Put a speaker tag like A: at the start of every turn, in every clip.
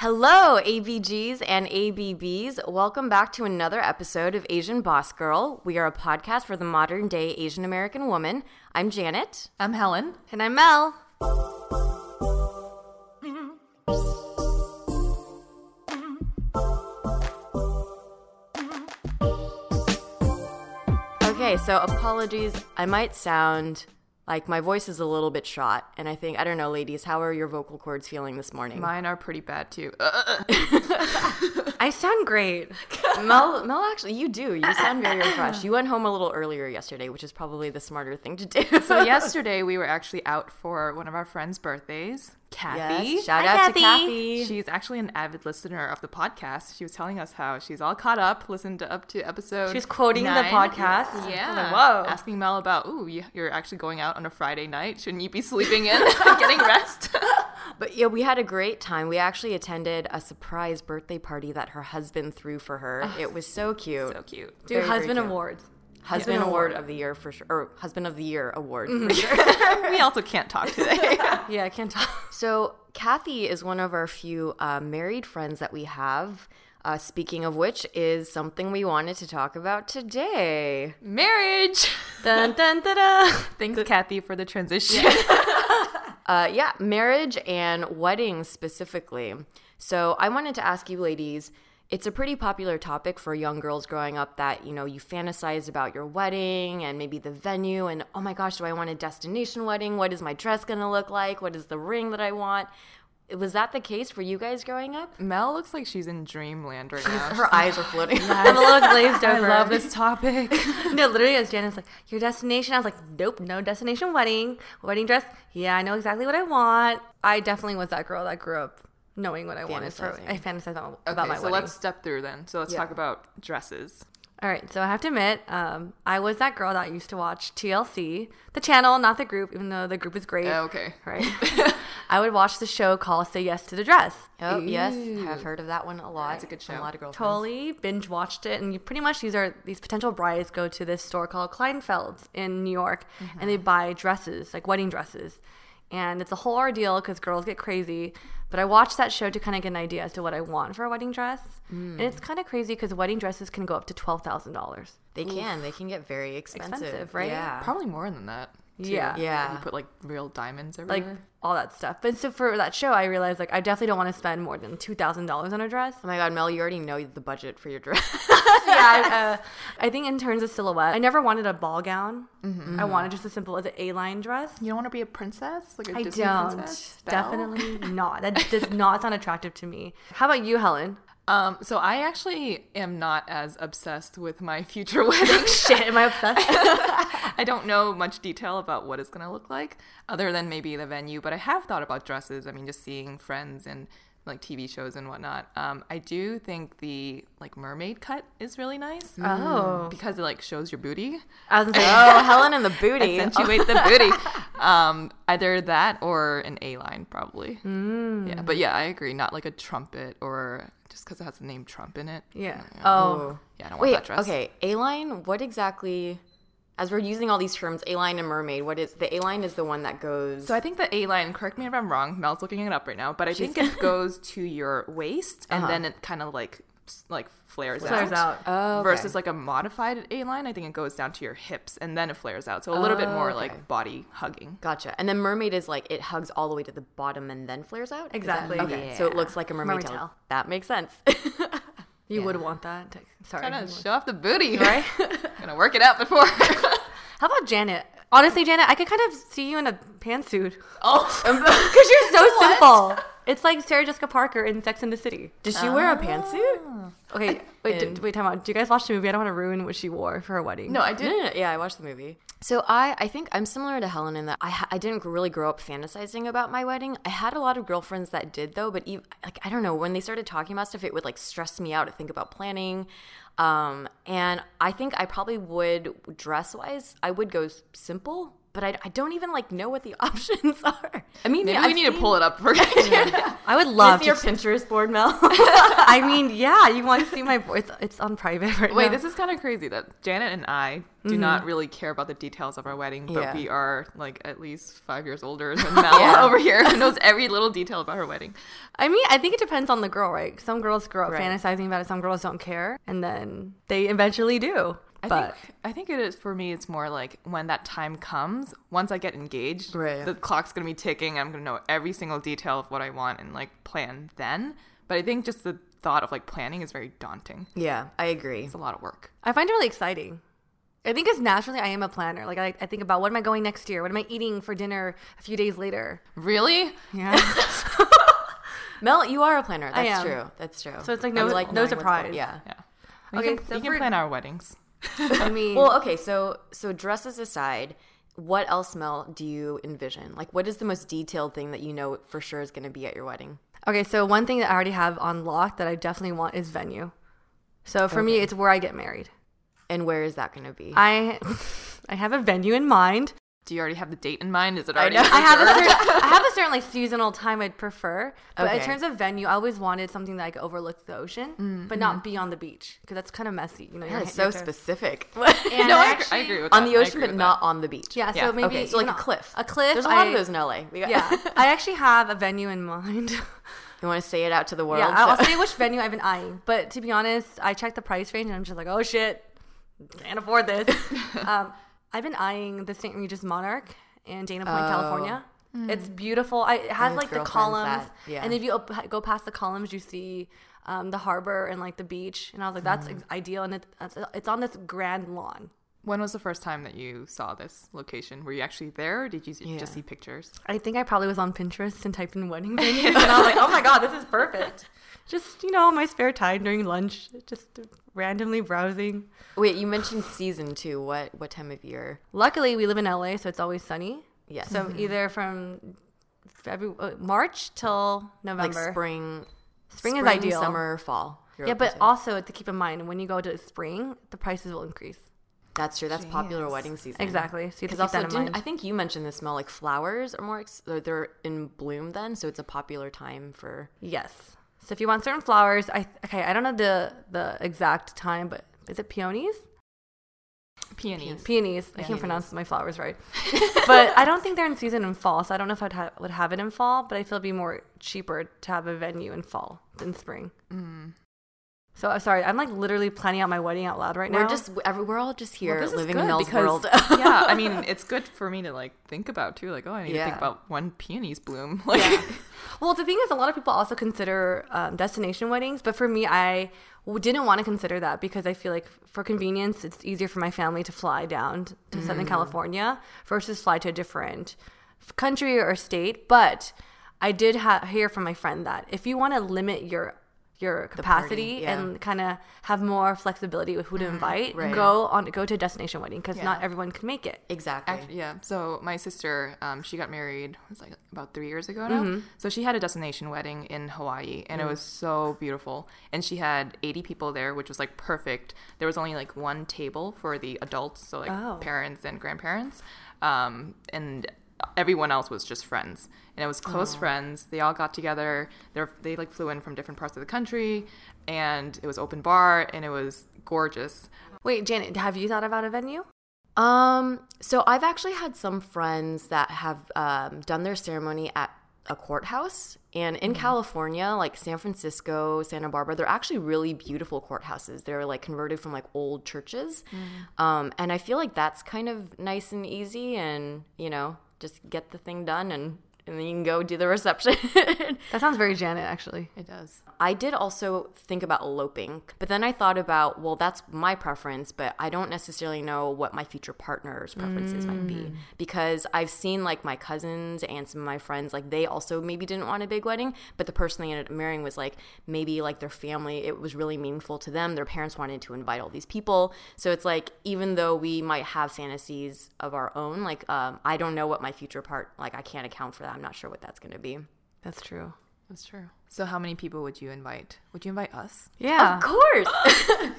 A: Hello, ABGs and ABBs. Welcome back to another episode of Asian Boss Girl. We are a podcast for the modern day Asian American woman. I'm Janet.
B: I'm Helen.
C: And I'm Mel.
A: Okay, so apologies. I might sound like my voice is a little bit shot, and I think I don't know, ladies. How are your vocal cords feeling this morning?
B: Mine are pretty bad too.
C: I sound great.
A: Mel, Mel, actually, you do. You sound very refreshed. You went home a little earlier yesterday, which is probably the smarter thing to do.
B: so yesterday we were actually out for one of our friends' birthdays. Kathy.
A: Yes, shout
C: Hi,
A: out
C: Kathy.
A: to Kathy.
B: She's actually an avid listener of the podcast. She was telling us how she's all caught up, listened to up to episode.
C: She's quoting the podcast.
B: Yeah.
C: I'm like, whoa.
B: Asking Mel about, ooh, you- you're actually going out on a Friday night. Shouldn't you be sleeping in, and getting rest?
A: But yeah, we had a great time. We actually attended a surprise birthday party that her husband threw for her. Ah, it was so cute.
B: so cute.
C: Dude,
A: Very, very
C: husband
A: cute.
C: awards.
A: Husband
C: Yeah.
A: award of the year for sure, or husband of the year award
C: Mm-hmm.
A: for sure.
B: we also can't talk today.
C: Yeah, I can't talk.
A: So Kathy is one of our few uh, married friends that we have. Uh, speaking of which, is something we wanted to talk about today.
B: Marriage.
C: dun, dun.
B: Thanks, Kathy, for the transition.
A: Uh, yeah, marriage and weddings specifically. So I wanted to ask you, ladies. It's a pretty popular topic for young girls growing up that, you know, you fantasize about your wedding and maybe the venue and, oh my gosh, do I want a destination wedding? What is my dress going to look like? What is the ring that I want? Was that the case for you guys growing up?
B: Mel looks like she's in dreamland right now.
A: Her eyes are floating.
C: I'm a little glazed over.
B: I love this topic.
C: No, literally, as Janet's like, your destination. I was like, nope, no destination wedding. Wedding dress. Yeah, I know exactly what I want. I definitely was that girl that grew up knowing what I wanted for. I fantasized about,
B: Okay,
C: about my
B: so
C: wedding.
B: let's step through then. So let's
A: Yeah.
B: talk about dresses.
C: All right, so I have to admit, um, I was that girl that used to watch TLC, the channel, not the group, even though the group is great.
B: Oh, okay.
C: Right. I would watch the show called Say Yes to the Dress.
A: Oh, yes, I've heard of that one a lot.
B: That's a good show.
A: A lot of girls.
C: Totally binge watched it, and you pretty much these are these potential brides go to this store called Kleinfeld's in New York, and they buy dresses like wedding dresses, and it's a whole ordeal because girls get crazy. But I watched that show to kind of get an idea as to what I want for a wedding dress, and it's mm. kind of crazy because wedding dresses can go up to twelve thousand dollars.
A: They can. They can get very expensive.
C: Expensive, right?
A: Yeah.
B: Probably more than that. too.
C: Yeah.
A: Yeah.
B: You put like real diamonds everywhere.
C: like
B: everywhere.
C: All that stuff. But so for that show, I realized like I definitely don't want to spend more than two thousand dollars on a dress.
A: Oh my God, Mel, you already know the budget for your dress.
C: yeah, I, uh, I think in terms of silhouette, I never wanted a ball gown. I wanted just as simple as an A-line dress.
B: you don't want to be a princess? Like a
C: I
B: Disney
C: don't.
B: princess?
C: Definitely not. That does not sound attractive to me. How about you, Helen?
B: Um, so I actually am not as obsessed with my future wedding.
C: Shit, am I obsessed?
B: I don't know much detail about what it's gonna look like, other than maybe the venue. But I have thought about dresses. I mean, just seeing friends and like TV shows and whatnot. Um, I do think the like mermaid cut is really nice
C: oh,
B: because it like shows your booty.
C: I was gonna
A: oh, Helen and the booty.
B: accentuate the booty. Um, either that or an A line, probably. Yeah, but yeah, I agree. Not like a trumpet or just because it has the name Trump in it.
C: yeah. Oh,
B: Yeah, I don't want
A: Wait,
B: that dress.
A: okay. A line, what exactly, as we're using all these terms, A line and mermaid, what is, the A line is the one that goes,
B: So I think the A line, correct me if I'm wrong, Mel's looking it up right now, but I think it goes to your waist and uh-huh. then it kind of like like flares,
C: flares out.
A: oh, okay.
B: Versus like a modified A line, I think it goes down to your hips and then it flares out. So a little bit oh, more
A: okay.
B: like body hugging.
A: Gotcha. And then mermaid is like, it hugs all the way to the bottom and then flares out? Is that-
C: Exactly.
A: okay. So it looks like a mermaid,
C: Mermaid
A: tail.
C: tail.
A: That makes sense.
C: you would want that. Sorry.
B: Trying to show off the booty,
C: Right?
B: Gonna work it out before.
C: How about Janet? Honestly, Janet, I could kind of see you in a pantsuit
B: oh,
C: because you're so simple. It's like Sarah Jessica Parker in Sex in the City.
A: Does she wear a pantsuit?
C: Okay, wait,
A: And-
C: d- wait, time out. Do you guys watch the movie? I don't want to ruin what she wore for her wedding.
B: no, I did.
A: no, no. Yeah, I watched the movie. So I, I think I'm similar to Helen in that I, ha- I didn't really grow up fantasizing about my wedding. I had a lot of girlfriends that did though, but even, like I don't know when they started talking about stuff, it would like stress me out to think about planning. Um, and I think I probably would dress wise, I would go simple. But I, I don't even like know what the options are. I mean,
B: Maybe
A: I've
B: we need to pull it up for
C: I would love
A: Is
C: to.
A: your Pinterest board, Mel?
C: I mean, yeah, you want to see my board? It's, it's on private right now.
B: Wait,
C: now.
B: this is kind of crazy that Janet and I do not mm-hmm. really care about the details of our wedding, but
A: Yeah.
B: we are like at least five years older than Mel
A: Yeah.
B: over here, who knows every little detail about her wedding.
C: I mean, I think it depends on the girl, right? Some girls grow up
A: Right.
C: fantasizing about it. Some girls don't care, and then they eventually do.
B: I
C: but
B: think I think it is for me. It's more like when that time comes. Once I get engaged,
A: Right.
B: the clock's gonna be ticking. I'm gonna know every single detail of what I want and like plan then. But I think just the thought of like planning is very daunting.
A: yeah, I agree.
B: It's a lot of work.
C: I find it really exciting. I think because naturally I am a planner. Like I, I think about what am I going next year? What am I eating for dinner a few days later?
B: Really?
C: Yeah.
A: Mel, you are a planner. That's true. That's true.
C: So it's like no- no
A: what's going-
C: surprise.
A: Yeah.
B: Yeah. We
C: Okay,
B: can,
C: so
B: we can plan our weddings.
C: I mean,
A: Well, okay, so so dresses aside, what else, Mel, do you envision? Like, what is the most detailed thing that you know for sure is going to be at your wedding?
C: okay. So one thing that I already have on lock that I definitely want is venue. So for me, it's where I get married.
A: And where is that going to be?
C: I I have a venue in mind.
B: Do you already have the date in mind? Is it already?
A: know.
C: I have a certain, I have a certain like seasonal time I'd prefer, but in terms of venue, I always wanted something that I could overlook the ocean, but not be on the beach because that's kind of messy. You know,
A: that is so specific.
C: And
B: no, I,
C: I
B: agree, I agree with
A: On the ocean, but not
B: that.
A: on the beach.
C: Yeah,
B: Yeah.
C: so maybe
A: okay, so like a cliff.
C: A cliff.
A: There's a lot
C: I-
A: of those in LA.
C: Yeah, I actually have a venue in mind.
A: you want to say it out to the world?
C: yeah, I'll
A: So-
C: say which venue I've been eyeing. But to be honest, I checked the price range and I'm just like, oh shit, can't afford this. um, I've been eyeing the St. Regis Monarch in Dana Point,
A: Oh.
C: California. It's beautiful. I, it has
A: have
C: like the columns,
A: that- yeah.
C: and if you op- go past the columns, you see um, the harbor and like the beach. And I was like, that's
A: Mm.
C: ideal, and it, it's, it's on this grand lawn.
B: When was the first time that you saw this location? Were you actually there, or did you
A: Yeah.
B: just see pictures?
C: I think I probably was on Pinterest and typed in wedding venues, and I was like, oh my god, this is perfect. Just you know, my spare time during lunch, just randomly browsing.
A: Wait, you mentioned season too. What what time of year?
C: Luckily, we live in LA, so it's always sunny.
A: Yes.
C: So either from February, uh, March till November.
A: like
C: November.
A: spring,
C: Spring is ideal.
A: summer, fall.
C: Yeah, but also to keep in mind, when you go to spring, the prices will increase.
A: That's true. That's popular wedding season.
C: Exactly. So you
A: Because also,
C: that
A: didn't. I think you mentioned this Mel like flowers are more ex- they're in bloom then, so it's a popular time for.
C: yes. So if you want certain flowers, I okay, I don't know the the exact time, but is it peonies?
B: Peonies.
C: Peonies. I can't pronounce my flowers right. but I don't think they're in season in fall, so I don't know if I'd ha- would have it in fall. But I feel it'd be more cheaper to have a venue in fall than spring.
B: Mm.
C: So uh, sorry, I'm like literally planning out my wedding out loud right now.
A: We're just every, we're all just here
B: Well,
A: living in Mel's
B: because,
A: world.
B: yeah, I mean, it's good for me to like think about too. Like, oh, I need to think about when peonies bloom. Like,
A: Yeah.
C: Well, the thing is, a lot of people also consider um, destination weddings, but for me, I didn't want to consider that because I feel like for convenience, it's easier for my family to fly down to
A: Mm.
C: Southern California versus fly to a different country or state. But I did ha- hear from my friend that if you want to limit your your capacity
A: yeah.
C: and kind of have more flexibility with who to invite,
A: right.
C: go on go to a destination wedding because
B: Yeah.
C: not everyone can make it.
A: exactly.
B: Act- yeah. So my sister, um, she got married it was like about three years ago now. So she had a destination wedding in Hawaii, and it was so beautiful. And she had 80 people there, which was like perfect. There was only like one table for the adults, so like
C: Oh.
B: parents and grandparents, um, and everyone else was just friends. And it was close friends. They all got together. They they like flew in from different parts of the country, and it was open bar, and it was gorgeous.
C: Wait, Janet, have you thought about a venue?
A: Um, so I've actually had some friends that have um, done their ceremony at a courthouse. And in California, like San Francisco, Santa Barbara, they're actually really beautiful courthouses. They're like converted from like old churches. Um, and I feel like that's kind of nice and easy and, you know, just get the thing done and, and then you can go do the reception.
C: That sounds very Janet, actually.
B: It does.
A: I did also think about eloping, but then I thought about, well, that's my preference, but I don't necessarily know what my future partner's preferences might be because I've seen like my cousins and some of my friends, like they also maybe didn't want a big wedding, but the person they ended up marrying was like maybe like their family, it was really meaningful to them. Their parents wanted to invite all these people. So it's like, even though we might have fantasies of our own, like um, I don't know what my future part, like I can't account for that. I'm not sure what that's going to be.
C: That's true.
B: That's true. So, how many people would you invite? Would you invite us?
C: Yeah.
A: Of course.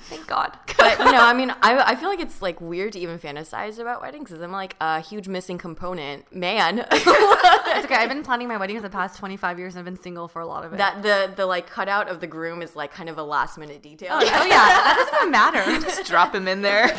C: Thank God.
A: but you know, I mean, I, I feel like it's like weird to even fantasize about weddings because I'm like a huge missing component. Man,
C: It's okay. I've been planning my wedding for the past 25 years and I've been single for a lot of it.
A: that the the like cutout of the groom is like kind of a last minute detail.
C: oh, yeah. That doesn't even matter.
B: Just drop him in there.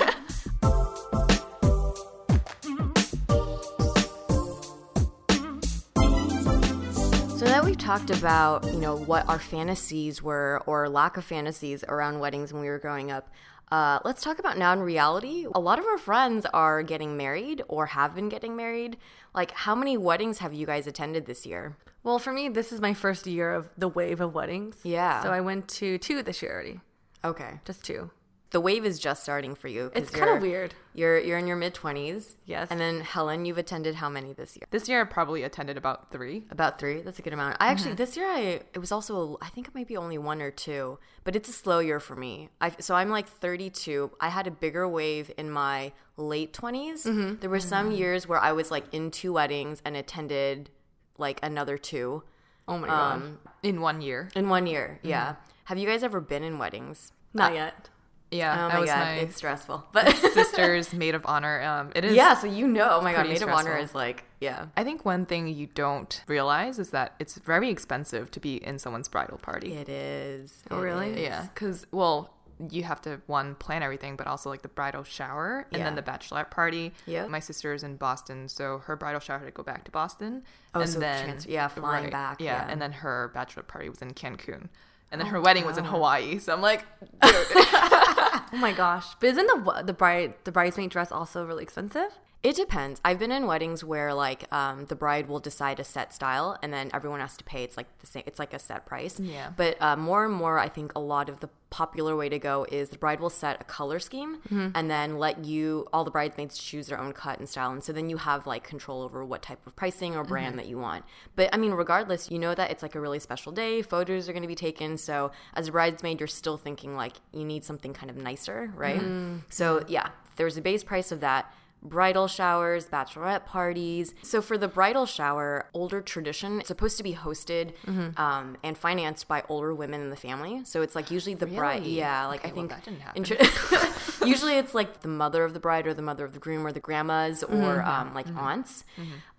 A: We've talked about, you know, what our fantasies were or lack of fantasies around weddings when we were growing up. Uh, let's talk about now in reality. A lot of our friends are getting married or have been getting married. Like, how many weddings have you guys attended this year?
C: Well, for me, this is my first year of the wave of weddings.
A: Yeah.
C: So I went to two this year already.
A: Okay,
C: Just two.
A: The wave is just starting for you.
C: It's kind of weird.
A: You're you're in your mid twenties.
C: Yes.
A: And then Helen, you've attended how many this year?
B: this year, I probably attended about three.
A: About three. That's a good amount. I actually this year I it was also I think it might be only one or two, but it's a slow year for me. I so I'm like 32. I had a bigger wave in my late 20s. Mm-hmm. There were mm-hmm. some years where I was like in two weddings and attended like another two
C: Oh my God.
A: um,
B: in one year.
A: in one year. Yeah. Mm-hmm. Have you guys ever been in weddings?
C: Not yet.
B: Yeah,
A: Oh
B: that
A: my
B: was
A: god,
B: my
A: it's stressful. But
B: sister's maid of honor. Um, it is.
A: yeah, so you know, oh my god, maid of honor is like yeah.
B: I think one thing you don't realize is that it's very expensive to be in someone's bridal party.
A: It is.
C: Oh,
A: It
C: really?
A: is.
B: Yeah, because well, you have to one plan everything, but also like the bridal shower and
A: Yeah.
B: then the bachelorette party.
A: Yeah,
B: my sister is in Boston, so her bridal shower had to go back to Boston.
A: Oh,
B: and
A: so
B: then
A: trans- yeah, flying back,
B: Yeah,
A: yeah.
B: and then her bachelorette party was in Cancun, and then her wedding was in. Hawaii. So I'm like,
C: Oh my gosh. But isn't the the bride the bridesmaid dress also really expensive?
A: It depends. I've been in weddings where like um, the bride will decide a set style, and then everyone has to pay. It's like the same. It's like a set price.
B: Yeah.
A: But uh, more and more, I think a lot of the popular way to go is the bride will set a color scheme, and then let you all the bridesmaids choose their own cut and style, and so then you have like control over what type of pricing or brand that you want. But I mean, regardless, you know that it's like a really special day. Photos are going to be taken, so as a bridesmaid, you're still thinking like you need something kind of nicer, right? So yeah, there's a base price of that bridal showers, bachelorette parties. So for the bridal shower, older tradition, it's supposed to be hosted um, and financed by older women in the family. So it's like usually the bride. Yeah, like
B: Okay,
A: I
B: well,
A: think
B: that didn't
A: in tra- usually it's like the mother of the bride or the mother of the groom or the grandmas or um, like aunts.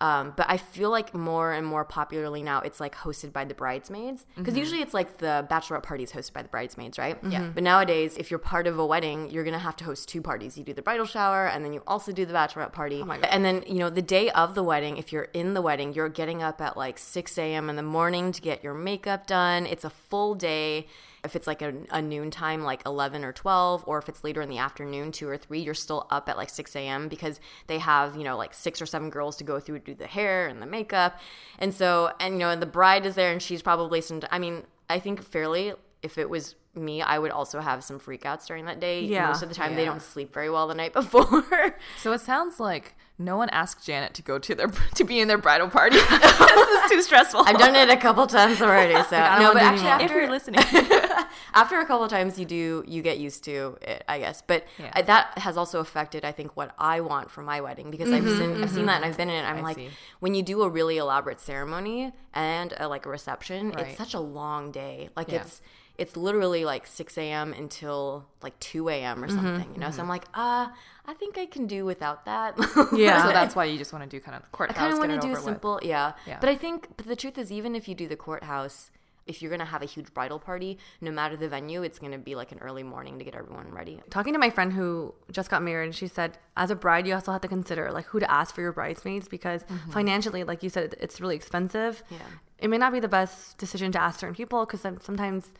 A: Um, but I feel like more and more popularly now it's like hosted by the bridesmaids because usually it's like the bachelorette party is hosted by the bridesmaids, right? Yeah. But nowadays, if you're part of a wedding, you're gonna have to host two parties. You do the bridal shower and then you also do the bachelorette party.
C: Oh my God.
A: And then you know the day of the wedding, if you're in the wedding, you're getting up at like 6 a.m. in the morning to get your makeup done. It's a full day if it's like a, a noon time like 11 or 12 or if it's later in the afternoon 2 or 3 you're still up at like 6 a.m because they have you know like six or seven girls to go through to do the hair and the makeup and so and you know and the bride is there and she's probably some i mean i think fairly if it was me i would also have some freakouts during that day
C: Yeah.
A: most of the time they don't sleep very well the night before
B: so it sounds like no one asked Janet to go to their to be in their bridal party. this is too stressful.
A: i've done it a couple times already so
C: I don't
A: no but actually after
B: if you're listening.
A: after a couple of times you do you get used to it i guess but
B: Yeah.
A: I- that has also affected i think what i want for my wedding because i've mm-hmm, seen i've seen mm-hmm. that and i've been in it i'm
B: I
A: like
B: see.
A: when you do a really elaborate ceremony and a, like a reception
B: Right.
A: it's such a long day like
B: Yeah.
A: it's it's literally like 6 a.m until like 2 a.m or mm-hmm. something you know so mm-hmm. i'm like uh i think i can do without that
C: Yeah.
B: so that's why you just want to do kind of the
A: I kind of want to do a simple, yeah.
B: Yeah.
A: But I think, but the truth is, even if you do the courthouse, if you're gonna have a huge bridal party, no matter the venue, it's gonna be like an early morning to get everyone ready.
C: Talking to my friend who just got married, she said, as a bride, you also have to consider like who to ask for your bridesmaids because mm-hmm. financially, like you said, it's really expensive.
A: Yeah.
C: It may not be the best decision to ask certain people because sometimes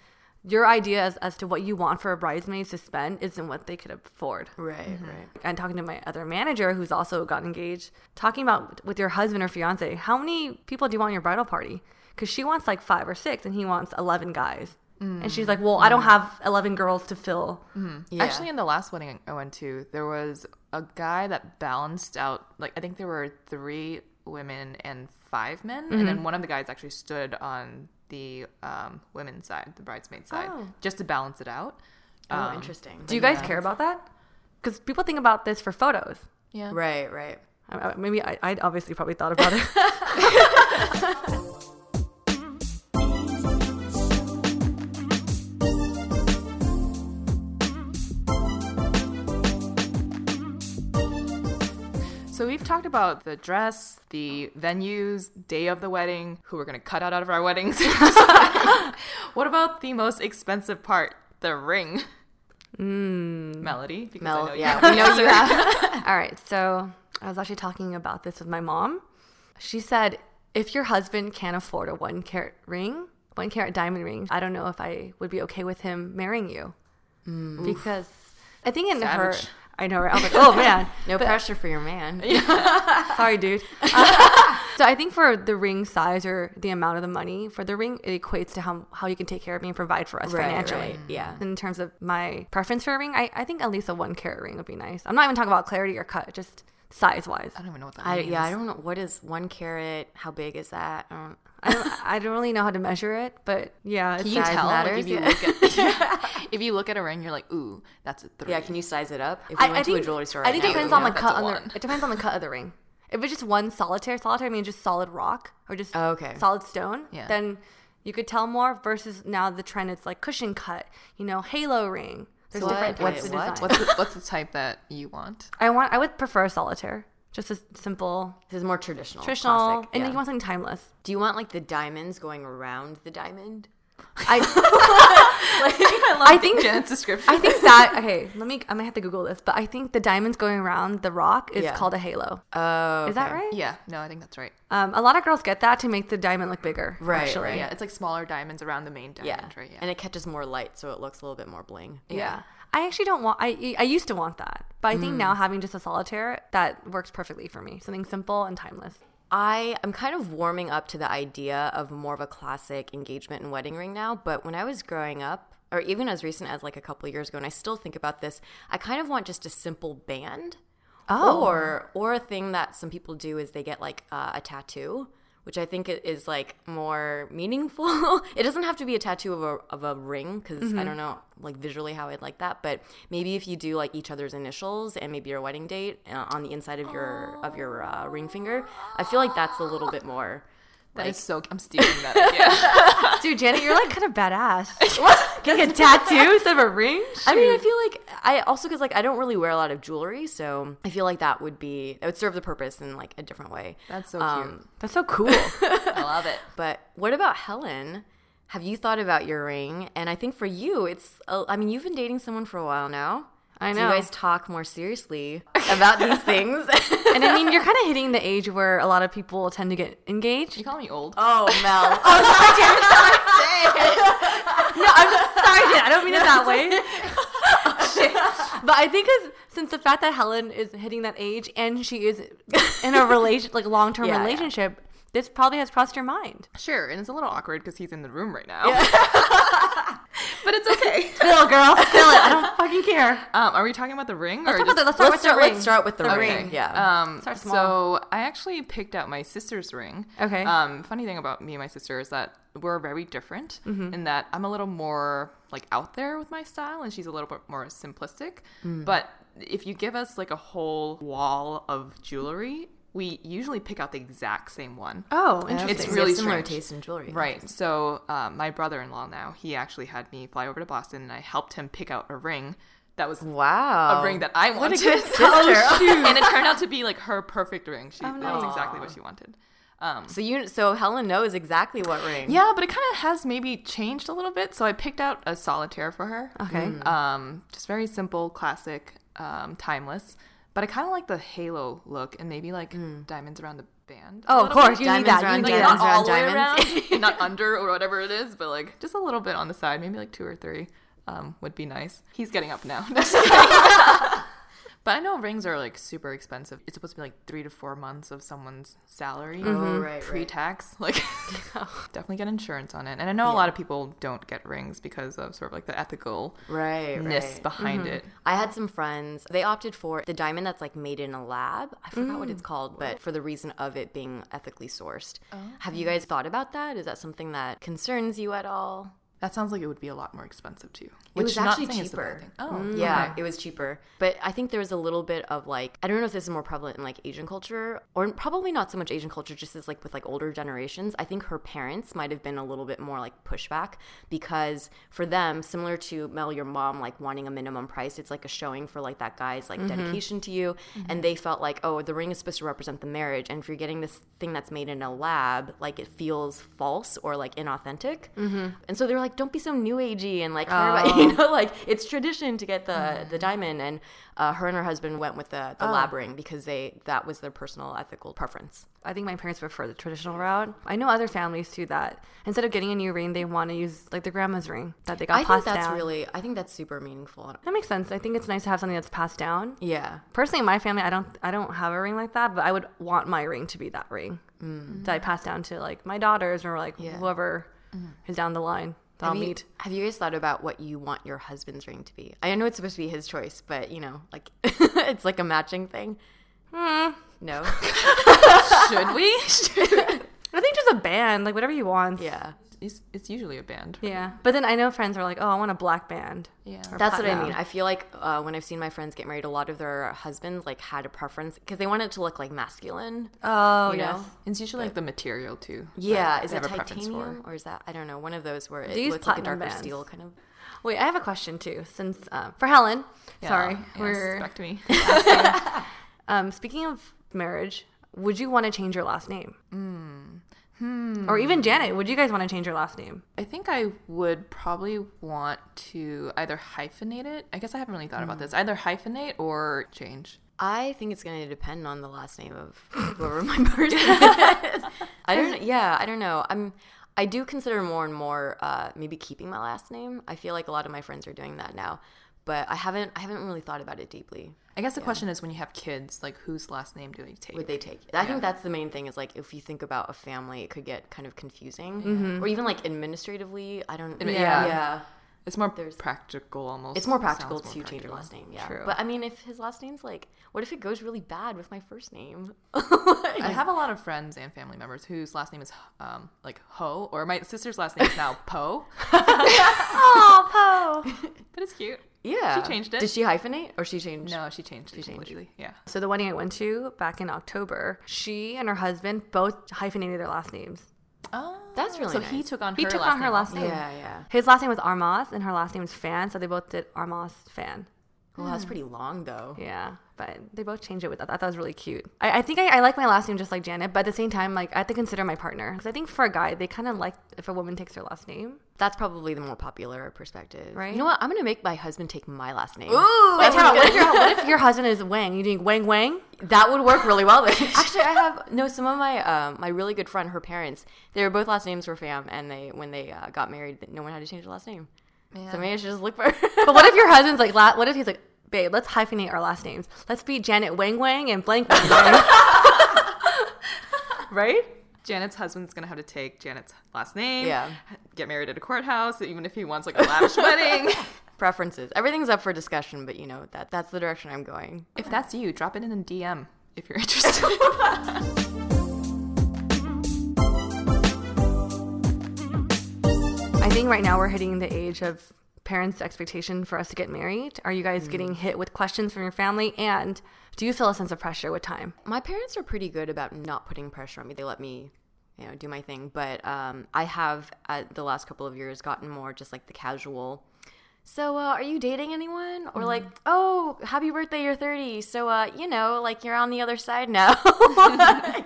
C: your idea as, as to what you want for a bridesmaid to spend isn't what they could afford.
A: Right, mm-hmm. right.
C: And talking to my other manager who's also got engaged, talking about with your husband or fiance, how many people do you want in your bridal party? Because she wants like five or six and he wants 11 guys. And she's like, well, I don't mm. have 11 girls to fill. Mm-hmm.
A: Yeah.
B: Actually, in the last wedding I went to, there was a guy that balanced out. Like I think there were three women and five men, and then mm-hmm. one of the guys actually stood on the um, women's side, the bridesmaid side,
C: Oh.
B: just to balance it out.
A: oh,
B: Um,
A: interesting.
C: Do you guys
B: yeah.
C: care about that? Because people think about this for photos.
B: Yeah.
A: Right, right.
C: I- I- Maybe I, I obviously probably thought about it.
B: we've talked about the dress, the venues, day of the wedding, who we're going to cut out of our weddings. what about the most expensive part, the ring? Hmm. Melody, because I know
A: Mel,
B: you
A: yeah, we know you have.
C: All right, so I was actually talking about this with my mom. She said, if your husband can't afford a one carat ring, one carat diamond ring, I don't know if I would be okay with him marrying you. Hmm. Because I think in her,
B: Savage.
C: I know, right? I was like, oh man.
A: No
C: But-
A: pressure for your man.
C: Sorry, dude. Uh, so I think for the ring size or the amount of the money for the ring, it equates to how, how you can take care of me and provide for us
A: Right,
C: financially.
A: right, yeah.
C: In terms of my preference for a ring, I, I think at least a one carat ring would be nice. I'm not even talking about clarity or cut, just size wise.
B: I don't even know what that
A: I,
B: means.
A: yeah, I don't know what is one carat. How big is that? I don't.
C: I don't, I don't really know how to measure it, but yeah, it's
B: Can you
A: Size
B: tell like,
A: matters,
B: if you
A: yeah.
B: look at if you look at a ring, you're like, ooh, that's a three.
A: Yeah, can you size it up? If we
C: I,
A: went
C: I think
A: to a jewelry store,
C: I
A: right
C: think
A: now,
C: it depends on the cut on the. It depends on the cut of the ring. If it's just one solitaire, solitaire, I mean just solid rock or just
A: Oh, okay.
C: solid stone,
B: Yeah.
C: then you could tell more. Versus now the trend, it's like cushion cut, you know, halo ring. There's
A: So
C: different
A: what-
C: types
A: wait, what?
B: What's the, what's the type that you want?
C: I want. I would prefer solitaire, just a simple,
A: This is more traditional.
C: traditional,
A: classic,
C: and
A: yeah.
C: you want something timeless.
A: Do you want like the diamonds going around the diamond?
C: I, I think
B: Janet's description.
C: I think that okay. Let me. I might have to Google this, but I think the diamonds going around the rock is
A: Yeah.
C: called a halo.
A: Oh,
C: Is that right?
B: yeah, no, I think that's right.
C: Um, a lot of girls get that to make the diamond look bigger.
A: Right,
C: Actually.
A: right.
B: Yeah, it's like smaller diamonds around the main diamond.
A: Yeah.
B: diamond, right? Yeah.
A: and it catches more light, so it looks a little bit more bling.
C: Yeah. I actually don't want. I I used to want that, but I
A: Mm.
C: think now having just a solitaire that works perfectly for me. Something simple and timeless.
A: I am kind of warming up to the idea of more of a classic engagement and wedding ring now. But when I was growing up, or even as recent as like a couple of years ago, and I still think about this, I kind of want just a simple band.
C: Oh.
A: Or or a thing that some people do is they get like uh, a tattoo, which I think is like more meaningful. it doesn't have to be a tattoo of a of a ring because I don't know like visually how I'd like that, but maybe if you do like each other's initials and maybe your wedding date uh, on the inside of your of your uh, ring finger, I feel like that's a little bit more.
B: That is so. I'm stealing that idea.
C: Dude, Janet, you're like kind of badass. Getting a tattoo instead of a ring?
A: I mean, I feel like I also because like I don't really wear a lot of jewelry, so I feel like that would be that would serve the purpose in like a different way.
B: That's so
A: Um,
C: That's so cool.
B: I love it.
A: But what about Helen? Have you thought about your ring? And I think for you, it's, uh, I mean, you've been dating someone for a while now.
C: I
A: Do you guys talk more seriously about these things?
C: and I mean, you're kind of hitting the age where a lot of people tend to get engaged.
B: You call me old?
A: oh, Mel. oh, sorry, Jared.
C: No, I'm sorry, Jen. I don't mean it that way. Shit. But I think since the fact that Helen is hitting that age and she is in a relation, like long term
A: Yeah, yeah.
C: relationship, this probably has crossed your mind.
B: Sure, and it's a little awkward because he's in the room right now. but it's okay.
C: Spill, girl, spill it. I don't fucking care.
B: Um, are we talking about the ring?
C: Let's
B: or
C: talk about the,
B: just-
C: let's start
A: let's,
C: with
A: start,
C: the ring.
A: let's start with the,
C: The
A: ring.
C: ring.
A: Yeah.
B: Um,
C: Start
B: so. I actually picked out my sister's ring.
C: Okay.
B: Um, funny thing about me and my sister is that we're very different
C: Mm-hmm.
B: in that I'm a little more like out there with my style, and she's a little bit more simplistic.
C: Mm.
B: But if you give us like a whole wall of jewelry, we usually pick out the exact same one.
C: oh, interesting.
B: It's really
A: similar
B: strange.
A: taste in jewelry.
B: Right. So um, my brother-in-law now he actually had me fly over to Boston, and I helped him pick out a ring that was
A: Wow.
B: a ring that I
A: What
B: wanted.
A: a good sister.
B: and it turned out to be like her perfect ring. She
C: Oh,
B: that was exactly what she wanted. Um,
A: so you, so Helen knows exactly what ring.
B: yeah, but it kind of has maybe changed a little bit. So I picked out a solitaire for her.
C: Okay.
B: Um, just very simple, classic, um, timeless. But I kind of like the halo look and maybe like diamonds around the band.
C: Oh, of course. You need
A: Diamonds
C: that. You
A: around
C: need
B: Like
A: diamonds
C: that.
B: not
A: around
B: all the way
A: diamonds.
B: around, not under or whatever it is, but like just a little bit on the side, maybe like two or three um, would be nice. He's getting up now. but I know rings are like super expensive. It's supposed to be like three to four months of someone's salary
A: Oh, mm-hmm. right, right.
B: pre-tax. Like, definitely get insurance on it. And I know a lot of people don't get rings because of sort of like the ethicalness
A: Right, right.
B: behind mm-hmm. it.
A: I had some friends, they opted for the diamond that's like made in a lab. I forgot what it's mm. called, but for the reason of it being ethically sourced. Oh. Have you guys thought about that? Is that something that concerns you at all?
B: That sounds like it would be a lot more expensive too.
A: It was actually
B: saying it's a bad
A: cheaper.
B: thing. Oh, mm.
A: Yeah,
B: okay.
A: it was cheaper. But I think there was a little bit of like I don't know if this is more prevalent in like Asian culture or probably not so much Asian culture just as like with like older generations. I think her parents might have been a little bit more like pushback because for them similar to Mel your mom like wanting a minimum price, it's like a showing for like that guy's like mm-hmm. dedication to you mm-hmm. and they felt like oh the ring is supposed to represent the marriage and if you're getting this thing that's made in a lab like it feels false or like inauthentic. Mm-hmm. And so they were like don't be so new agey and like about you know like it's tradition to get the the diamond and uh, her and her husband went with the, the lab ring because they that was their personal ethical preference
C: I think my parents prefer the traditional route. I know other families too that instead of getting a new ring, they want to use like their grandma's ring that they got
A: i think that's really i think that's super meaningful
C: that makes sense. I think it's nice to have something that's passed down.
A: yeah
C: Personally, in my family, I don't I don't have a ring like that, but I would want my ring to be that ring that I pass down to like my daughters or like
A: Mm. Yeah.
C: whoever is down the line I'll
A: have you,
C: meet.
A: have you guys thought about what you want your husband's ring to be i know it's supposed to be his choice but you know like it's like a matching thing
C: Hmm.
A: no
B: Should we?
C: I think just a band, like whatever you want.
A: yeah
B: it's, it's usually a band.
C: Yeah. But then I know friends are like, oh, I want a black band.
B: Yeah.
A: That's what I mean. I feel like uh, when I've seen my friends get married, a lot of their husbands like had a preference because they wanted it to look like masculine.
C: Oh,
A: you
C: yes.
A: know?
B: It's usually like the material too.
A: Yeah, is
B: they
A: it
B: a preference for.
A: titanium or is that I don't know one of those where it
C: They use
A: looks like a darker
C: bands.
A: steel kind of.
C: Wait, I have a question too. Since uh, for Helen,
B: Yeah,
C: sorry,
B: yes,
C: we're
B: back to me.
C: um, speaking of marriage. Would you want to change your last name?
B: Hmm.
C: Or even Janet, would you guys want to change your last name?
B: I think I would probably want to either hyphenate it. I guess I haven't really thought about this. Either hyphenate or change.
A: I think it's going to depend on the last name of whoever my person is. I don't. Yeah, I don't know. I'm. I do consider more and more uh, maybe keeping my last name. I feel like a lot of my friends are doing that now, but I haven't. I haven't really thought about it deeply.
B: I guess the question is when you have kids, like whose last name do they take?
A: Would they take? I think that's the main thing. Is like if you think about a family, it could get kind of confusing, or even like administratively. I don't.
B: Admi-
A: yeah.
B: yeah.
A: yeah.
B: it's more
A: There's-
B: practical almost.
A: It's more practical to
B: more
A: change your last name, yeah.
C: True.
A: But I mean, if his last name's like, what if it goes really bad with my first name?
B: I have a lot of friends and family members whose last name is um, like Ho, or my sister's last name is now Po,
C: Oh, Po.
B: but it's cute.
A: Yeah,
B: She changed it.
A: Did she hyphenate or she changed?
B: No, she changed it
A: changed.
B: completely. Yeah.
C: So the wedding I went to back in October, she and her husband both hyphenated their last names.
B: Oh,
A: That's really
B: so he took on
C: He
B: her
C: took
B: last
C: on her
B: name
C: last name.
A: Yeah, yeah.
C: His last name was Armas and her last name was Fan, so they both did Armas Fan.
A: Well, that's pretty long though.
C: Yeah, but they both changed it with that. I thought that was really cute. I, I think I, I like my last name just like Janet, but at the same time, like I have to consider my partner because I think for a guy, they kind of like if a woman takes their last name.
A: That's probably the more popular perspective,
C: Right?
A: You know what? I'm gonna make my husband take my last name.
C: Wait, time. What if, your, what if your husband is Wang? You doing Wang Wang?
A: That would work really well. Actually, I have no. Some of my um, my really good friend, her parents, they were both last names were Fam, and they when they uh, got married, no one had to change the last name. So maybe I should just look for.
C: But what if your husband's like, la- what if he's like, babe, let's hyphenate our last names. Let's be Janet Wang Wang and blank Wang Wang. right?
B: Janet's husband's gonna have to take Janet's last name.
A: Yeah.
B: Get married at a courthouse, even if he wants like a lavish wedding.
A: Preferences. Everything's up for discussion, but you know that that's the direction I'm going.
B: If that's you, drop it in a DM if you're interested.
C: Think right now we're hitting the age of parents' expectation for us to get married. Are you guys getting hit with questions from your family? And do you feel a sense of pressure with time?
A: My parents are pretty good about not putting pressure on me. They let me, you know, do my thing. But um, I have, at the last couple of years, gotten more just like the casual. So, uh, are you dating anyone? Or like, oh, happy birthday, you're 30. So, uh, you know, like you're on the other side now.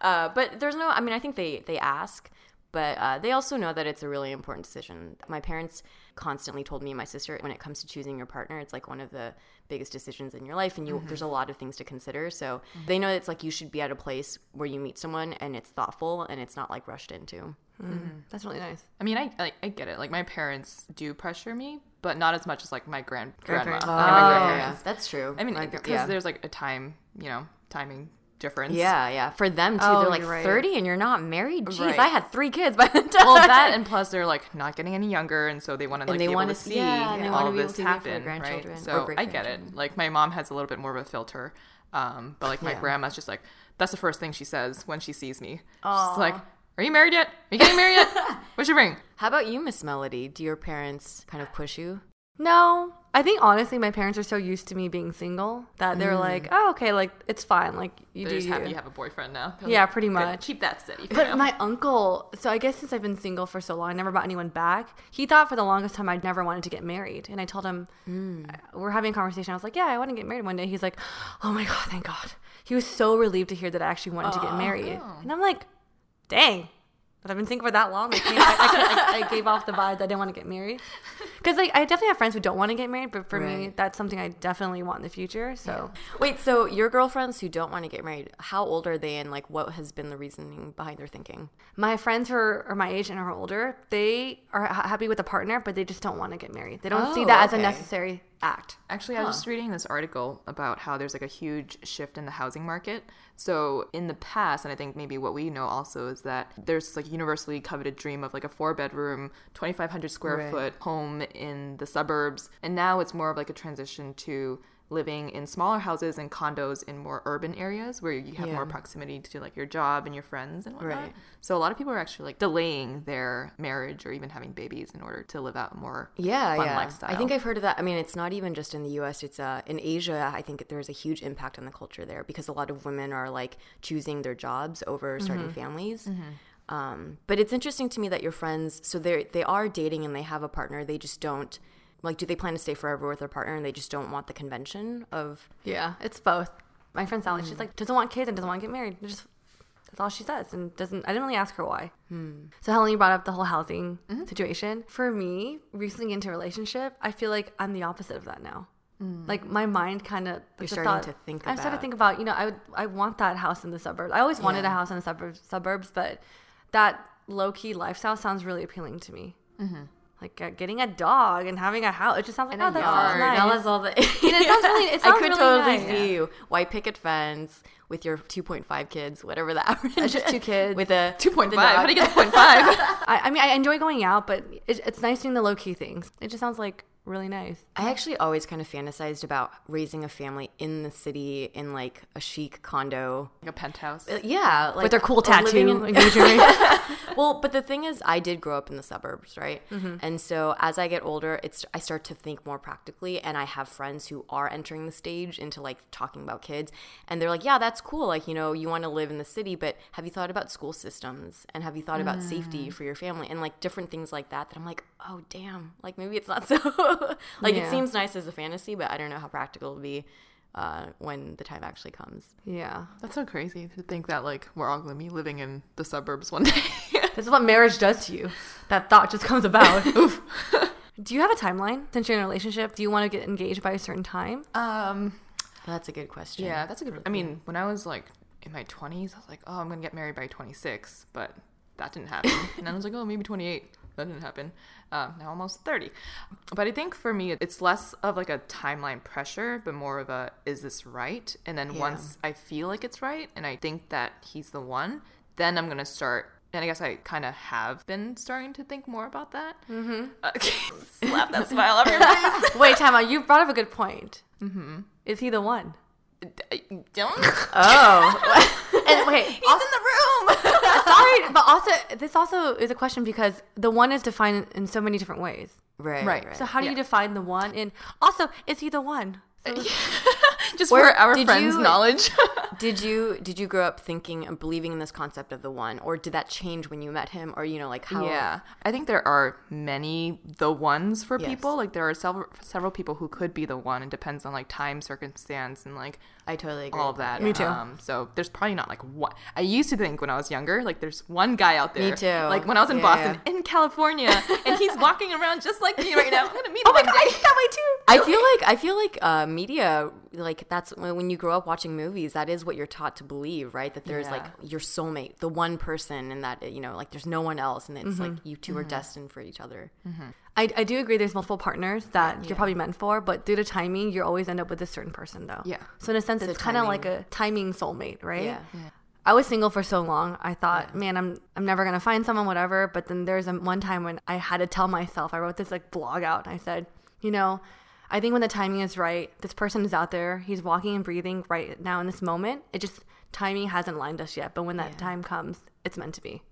A: Uh, but there's no. I mean, I think they they ask, but uh, they also know that it's a really important decision. My parents constantly told me and my sister when it comes to choosing your partner, it's like one of the biggest decisions in your life, and you mm-hmm. there's a lot of things to consider. So mm-hmm. they know it's like you should be at a place where you meet someone and it's thoughtful and it's not like rushed into. Mm-hmm.
C: That's really nice.
B: I mean, I, I I get it. Like my parents do pressure me, but not as much as like my grand grandma
C: Grandparents.
A: Oh,
B: my
A: yeah, that's true.
B: I mean, because
A: yeah.
B: there's like a time, you know, timing difference.
A: Yeah, yeah. For them too,
C: Oh,
A: they're like
C: right.
A: 30 and you're not married. Jeez,
B: Right.
A: I had three kids by the time.
B: Well, that and plus they're like not getting any younger, and so they want to like
A: they
B: be able
A: wanna see- yeah, and they
B: all of this
A: to for
B: happen,
A: grandchildren
B: right? So I get it. Like my mom has a little bit more of a filter, um, but like my
A: Yeah.
B: grandma's just like that's the first thing she says when she sees me. She's like, Are you married yet? Are you getting married yet? What's your ring?
A: How about you, Miss Melody? Do your parents kind of push you?
C: No, I think honestly, my parents are so used to me being single that they're mm. like, oh, okay, like it's fine. Like you
B: They're
C: do
B: just
C: you.
B: happy you have a boyfriend now. They're
C: Yeah,
B: like,
C: pretty
B: "Good,
C: much.
B: Keep that steady.
C: But
B: now."
C: my uncle, so I guess since I've been single for so long, I never brought anyone back. He thought for the longest time I'd never wanted to get married. And I told him, mm. we're having a conversation. I was like, yeah, I want to get married one day. He's like, oh my God, thank God. He was so relieved to hear that I actually wanted to get married. Oh. And I'm like, dang. But I've been single for that long. I, can't, I, I, can't- I, I gave off the vibe that I didn't want to get married. Because like I definitely have friends who don't want to get married, but for me, that's something I definitely want in the future. So
A: Wait, so your girlfriends who don't want to get married, how old are they and like what has been the reasoning behind their thinking?
C: My friends who are, are my age and are older, they are happy with a partner, but they just don't want to get married. They don't see
A: Oh,
C: that as a necessary act.
B: Actually, I was just reading this article about how there's like a huge shift in the housing market. So in the past, and I think maybe what we know also is that there's like universally coveted dream of like a four bedroom, 2,500 square
A: Right.
B: foot home in the suburbs, and now it's more of like a transition to living in smaller houses and condos in more urban areas where you have
A: Yeah.
B: more proximity to like your job and your friends and whatnot.
A: Right.
B: So a lot of people are actually like delaying their marriage or even having babies in order to live out more
A: Yeah,
B: fun
A: yeah.
B: lifestyle.
A: I think I've heard of that. I mean, it's not even just in the U.S. It's uh, in Asia. I think there's a huge impact on the culture there because a lot of women are like choosing their jobs over starting families. Um, but it's interesting to me that your friends, so they they are dating and they have a partner. They just don't like. Do they plan to stay forever with their partner and they just don't want the convention of?
C: Yeah, it's both. My friend Sally, she's hmm. like doesn't want kids and doesn't want to get married. Just that's all she says, and doesn't. I didn't really ask her why. Hmm. So Helen, you brought up the whole housing mm-hmm. situation. For me, recently into a relationship, I feel like I'm the opposite of that now. Hmm. Like my mind kind of
A: You're starting to think
C: I'm starting to think about you know I would I want that house in the suburbs. I always wanted a house in the suburbs, suburbs, but that low key lifestyle sounds really appealing to me. Mm-hmm. Like uh, getting a dog and having a house, it just sounds like
B: And a
C: oh, that sounds
B: yard.
C: nice.
A: Bella's all the.
C: it sounds really- it
A: I could
C: really
A: totally
C: nice.
A: see you white picket fence with your 2.5 kids, whatever the average.
C: It's just two kids.
A: with a
B: 2.5. How do you get the 0.5?
C: I, I mean, I enjoy going out, but it, it's nice doing the low key things. It just sounds like really nice.
A: I actually always kind of fantasized about raising a family in the city in like a chic condo.
B: like a penthouse.
A: Uh, Yeah, like
C: With their cool
A: or
C: tattoo.
A: in-
C: engagement
A: well, but the thing is, I did grow up in the suburbs, right?
C: Mm-hmm.
A: And so as I get older, it's I start to think more practically, and I have friends who are entering the stage into like talking about kids, and they're like, "Yeah, that's cool. Like, you know, you want to live in the city, but have you thought about school systems and have you thought about
C: Mm.
A: safety for your family and like different things like that?" That I'm like, "Oh, damn! Like maybe it's not so. like it seems nice as a fantasy, but I don't know how practical it'll be." Uh, when the time actually comes.
C: yeah.
B: That's so crazy to think that like we're all gonna be living in the suburbs one day.
C: This is what marriage does to you. That thought just comes about. Do you have a timeline since you're in a relationship? Do you want to get engaged by a certain time?
B: um,
A: That's a good question.
B: yeah, that's a good. I mean, when I was like in my twenties, I was like, oh, I'm gonna get married by 26, but that didn't happen. and then I was like, oh, maybe 28. That didn't happen. Um, now almost 30. But I think for me, it's less of like a timeline pressure, but more of a is this right? And then
A: Yeah.
B: once I feel like it's right, and I think that he's the one, then I'm gonna start. And I guess I kind of have been starting to think more about that. Mm-hmm. slap that smile off your face.
C: Wait, time out. You brought up a good point. Mm-hmm. Is he the one?
B: Don't.
A: Oh.
C: And wait,
B: He's in the room.
C: Sorry, but also this also is a question because the one is defined in so many different ways.
A: right.
B: Right.
A: Right.
C: So how do you define the one? And also, is he the one? So
B: Just
A: Where-
B: for our friends'
A: you-
B: knowledge.
A: Did you did you grow up thinking and believing in this concept of the one, or did that change when you met him, or you know, like how?
B: Yeah, I think there are many the ones for
A: Yes.
B: people. Like there are several several people who could be the one. It depends on like time, circumstance, and like
A: I totally agree.
B: all of that.
C: Me too.
B: Um, so there's probably not like one. I used to think when I was younger, like there's one guy out there.
A: Me too.
B: Like when I was in
A: Yeah,
B: Boston,
A: yeah.
B: in California, and he's walking around just like me right now. I'm gonna meet him
C: oh my god,
B: day.
C: I think that way too.
A: I feel like I feel like uh, media, like that's when when you grow up watching movies, that is what you're taught to believe, right? That there's
B: Yeah.
A: like your soulmate, the one person, and that you know, like there's no one else, and it's like mm-hmm. you 2 are mm-hmm. destined for each other. Mm-hmm.
C: I, I do agree. There's multiple partners that
A: Yeah.
C: you're probably meant for, but due to timing, you always end up with a certain person, though.
B: Yeah.
C: So in a sense,
A: So
C: it's kind of like a timing soulmate, right?
A: Yeah.
C: I was single for so long. I thought, man, I'm I'm never gonna find someone, whatever. But then there's a, one time when I had to tell myself. I wrote this like blog out. And I said, you know, I think when the timing is right, this person is out there. He's walking and breathing right now in this moment. It just timing hasn't lined us yet. But when that
A: Yeah.
C: time comes, it's meant to be.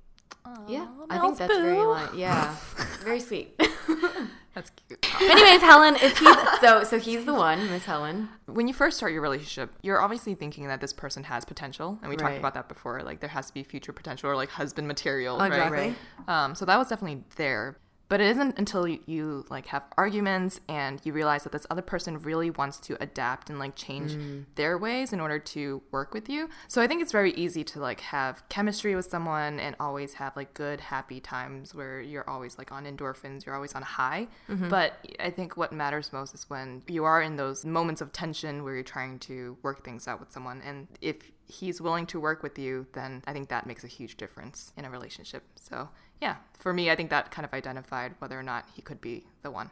A: Yeah,
B: Aw,
A: I think
B: Mel's
A: that's very
B: boo.
A: yeah, very sweet.
B: That's cute.
C: But anyways, Helen, if he
A: so so he's the one, Miss Helen.
B: when you first start your relationship, you're obviously thinking that this person has potential, and we talked about that before. Like there has to be future potential or like husband material,
C: Exactly.
B: right? Um, so that was definitely there. But it isn't until you, you like have arguments and you realize that this other person really wants to adapt and like change mm. their ways in order to work with you. So I think it's very easy to like have chemistry with someone and always have like good happy times where you're always like on endorphins, you're always on high. Mm-hmm. But I think what matters most is when you are in those moments of tension where you're trying to work things out with someone and if he's willing to work with you, then I think that makes a huge difference in a relationship. So, yeah, for me, I think that kind of identified whether or not he could be the one.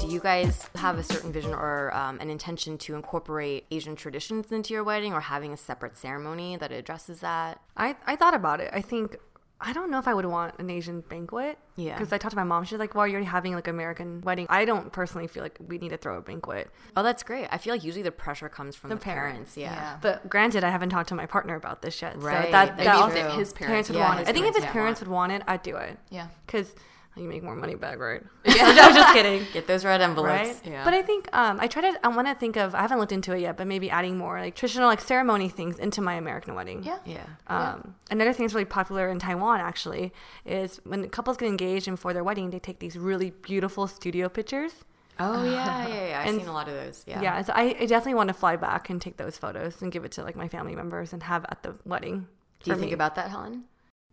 A: Do you guys have a certain vision or um, an intention to incorporate Asian traditions into your wedding, or having a separate ceremony that addresses that?
C: I, I thought about it. I think I don't know if I would want an Asian banquet.
A: Yeah.
C: Because I talked to my mom. She's like, "Well, you're already having like American wedding." I don't personally feel like we need to throw a banquet.
A: Oh, that's great. I feel like usually the pressure comes from the,
C: parents,
A: parents. Yeah.
B: yeah.
C: But granted, I haven't talked to my partner about this yet.
A: Right,
C: So that,
A: that's
C: that also,
B: his parents
C: would
A: Yeah,
C: want it. I think if his
B: parents, yeah.
C: parents would want it, I'd do it.
B: Yeah.
C: Because you make more money back, right? Yeah. I'm just kidding.
A: Get those red envelopes.
C: Right?
B: Yeah.
C: But I think um, I try to. I want to think of. I haven't looked into it yet, but maybe adding more like traditional like ceremony things into my American wedding.
B: Yeah.
A: Yeah.
C: Um, Another thing that's really popular in Taiwan actually is when couples get engaged and before their wedding, they take these really beautiful studio pictures.
A: Oh yeah, yeah, yeah. I've
C: And-
A: seen a lot of those. Yeah.
C: Yeah, so I, I definitely want to fly back and take those photos and give it to like my family members and have at the wedding.
A: Do you
C: for
A: think
C: me.
A: about that, Helen?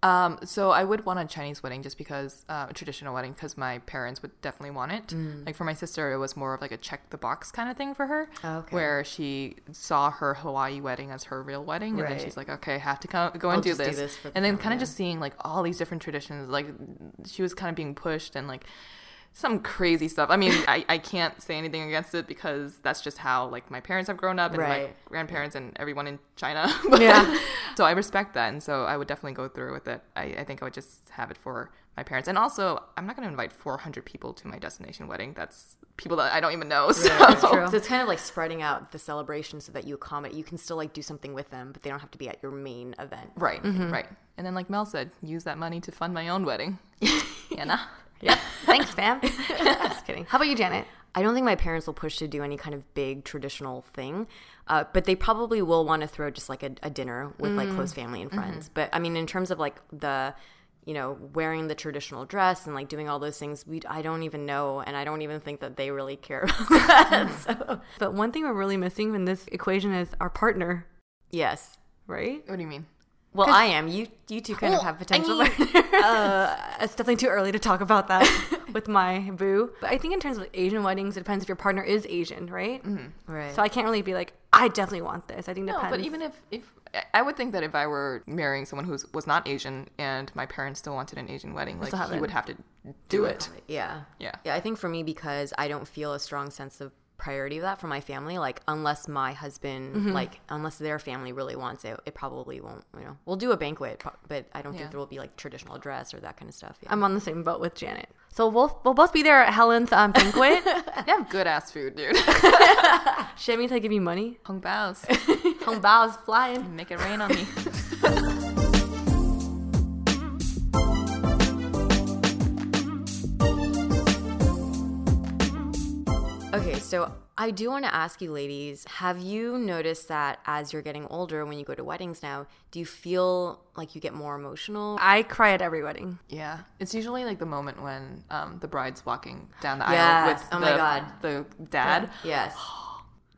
B: Um, so I would want a Chinese wedding just because uh, a traditional wedding because my parents would definitely want it.
A: Mm.
B: Like for my sister, it was more of like a check the box kind of thing for her,
A: Okay.
B: where she saw her Hawaii wedding as her real wedding, and then she's like, okay, I have to come, go
A: I'll
B: and do
A: just do
B: this.
A: this
B: and then kind of just seeing like all these different traditions, like she was kind of being pushed and like some crazy stuff. I mean, I, I can't say anything against it because that's just how like my parents have grown up and my grandparents and everyone in China. But-
C: Yeah.
B: so I respect that, and so I would definitely go through with it. I, I think I would just have it for my parents, and also I'm not going to invite 400 people to my destination wedding. That's people that I don't even know. So
C: That's true.
A: So it's kind of like spreading out the celebration so that you accommodate. You can still like do something with them, but they don't have to be at your main event.
B: right, mm-hmm. right. And then like Mel said, use that money to fund my own wedding. yeah, nah.
C: Yeah. Thanks, fam. Just kidding. How about you, Janet?
A: I don't think my parents will push to do any kind of big traditional thing, uh, but they probably will want to throw just like a, a dinner with like close mm. family and friends. Mm-hmm. But I mean, in terms of like the, you know, wearing the traditional dress and like doing all those things, we I don't even know, and I don't even think that they really care about that. Mm. So
C: But one thing we're really missing in this equation is our partner,
A: yes,
C: right?
B: What do you mean?
A: Well, I am. You you two kind of have potential.
C: uh, it's definitely too early to talk about that with my boo. But I think in terms of Asian weddings, it depends if your partner is Asian, right?
A: right.
C: So I can't really be like, I definitely want this. I think
B: No,
C: depends.
B: but even if if I would think that if I were marrying someone who was not Asian and my parents still wanted an Asian wedding, like he
C: it.
B: would have to do it.
A: Yeah.
B: Yeah.
A: Yeah, I think for me because I don't feel a strong sense of priority of that for my family, like unless my husband
C: Mm-hmm.
A: like unless their family really wants it, it probably won't, you know. We'll do a banquet, but- I don't
B: Yeah.
A: think there will be like traditional dress or that kind of stuff. Yeah.
C: I'm on the same boat with Janet. So we'll we'll both be there at Helen's um, banquet.
B: They have good ass food, dude.
C: Shimmy, I give you money.
B: Hung baos.
C: Hong Bao's flying.
B: Make it rain on me.
A: So I do want to ask you ladies, have you noticed that as you're getting older when you go to weddings now, do you feel like you get more emotional?
C: I cry at every wedding.
B: Yeah, it's usually like the moment when um, the bride's walking down the
A: Yes.
B: aisle with
A: Oh
B: the,
A: my God.
B: the dad.
A: Yes.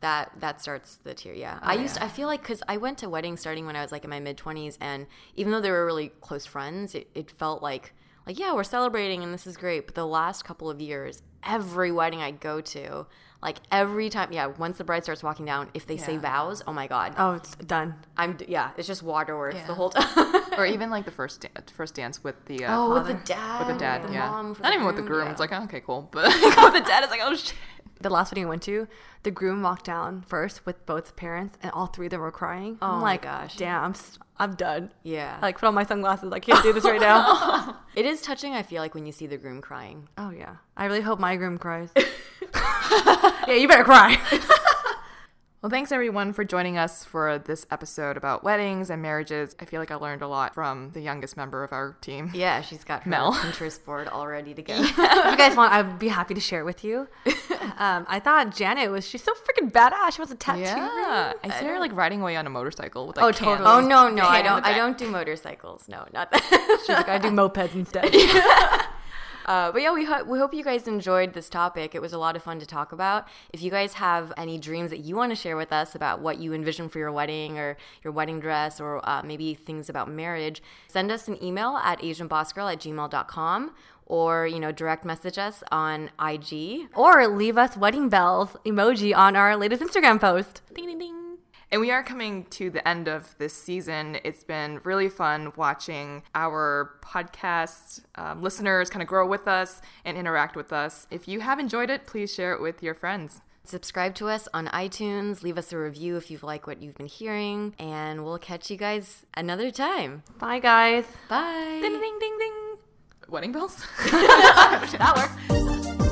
A: That that starts the tear. Yeah. I used I feel like cuz I went to weddings starting when I was like in my mid 20s and even though they were really close friends, it, it felt like like yeah, we're celebrating and this is great, but the last couple of years, every wedding I go to, like every time, yeah, once the bride starts walking down, if they say vows, oh my god.
C: Oh, it's done.
A: I'm yeah, it's just waterworks
B: Yeah.
A: the whole time.
B: or even like the first da- first dance with the uh,
A: oh, with the dad.
B: with the dad,
A: the
B: yeah.
A: mom
B: Not
A: the
B: even with the groom.
A: yeah.
B: It's like oh, okay, cool, but with the dad, it's like oh shit.
C: The last wedding I went to, the groom walked down first with both parents, and all three of them were crying.
A: Oh
C: I'm
A: my
C: like,
A: gosh.
C: damn, I'm, I'm done.
A: Yeah.
C: Like, put on my sunglasses. I can't do this right now.
A: it is touching I feel like when you see the groom crying.
C: oh yeah, I really hope my groom cries. yeah, you better cry.
B: Well, thanks everyone for joining us for this episode about weddings and marriages. I feel like I learned a lot from the youngest member of our team.
A: Yeah, she's got her
B: Mel.
A: Pinterest board all ready to go.
C: if you guys want, I'd be happy to share it with you. Um, I thought Janet was she's so freaking badass. She was a tattoo.
B: Yeah, I see her like riding away on a motorcycle with like
C: Oh, totally.
A: Oh no, no, I don't. I don't do motorcycles. No, not that.
C: She's like, I do mopeds instead.
A: Uh, but yeah, we, ho- we hope you guys enjoyed this topic. It was a lot of fun to talk about. If you guys have any dreams that you want to share with us about what you envision for your wedding or your wedding dress or uh, maybe things about marriage, send us an email at asianbossgirl at gmail.com or, you know, direct message us on IG.
C: or leave us wedding bells emoji on our latest Instagram post.
B: Ding ding ding. And we are coming to the end of this season. It's been really fun watching our podcast um, listeners kind of grow with us and interact with us. If you have enjoyed it, please share it with your friends.
A: Subscribe to us on iTunes. Leave us a review if you've liked what you've been hearing. And we'll catch you guys another time.
C: Bye, guys.
A: Bye.
B: Ding ding ding ding. Wedding bells?
C: That works.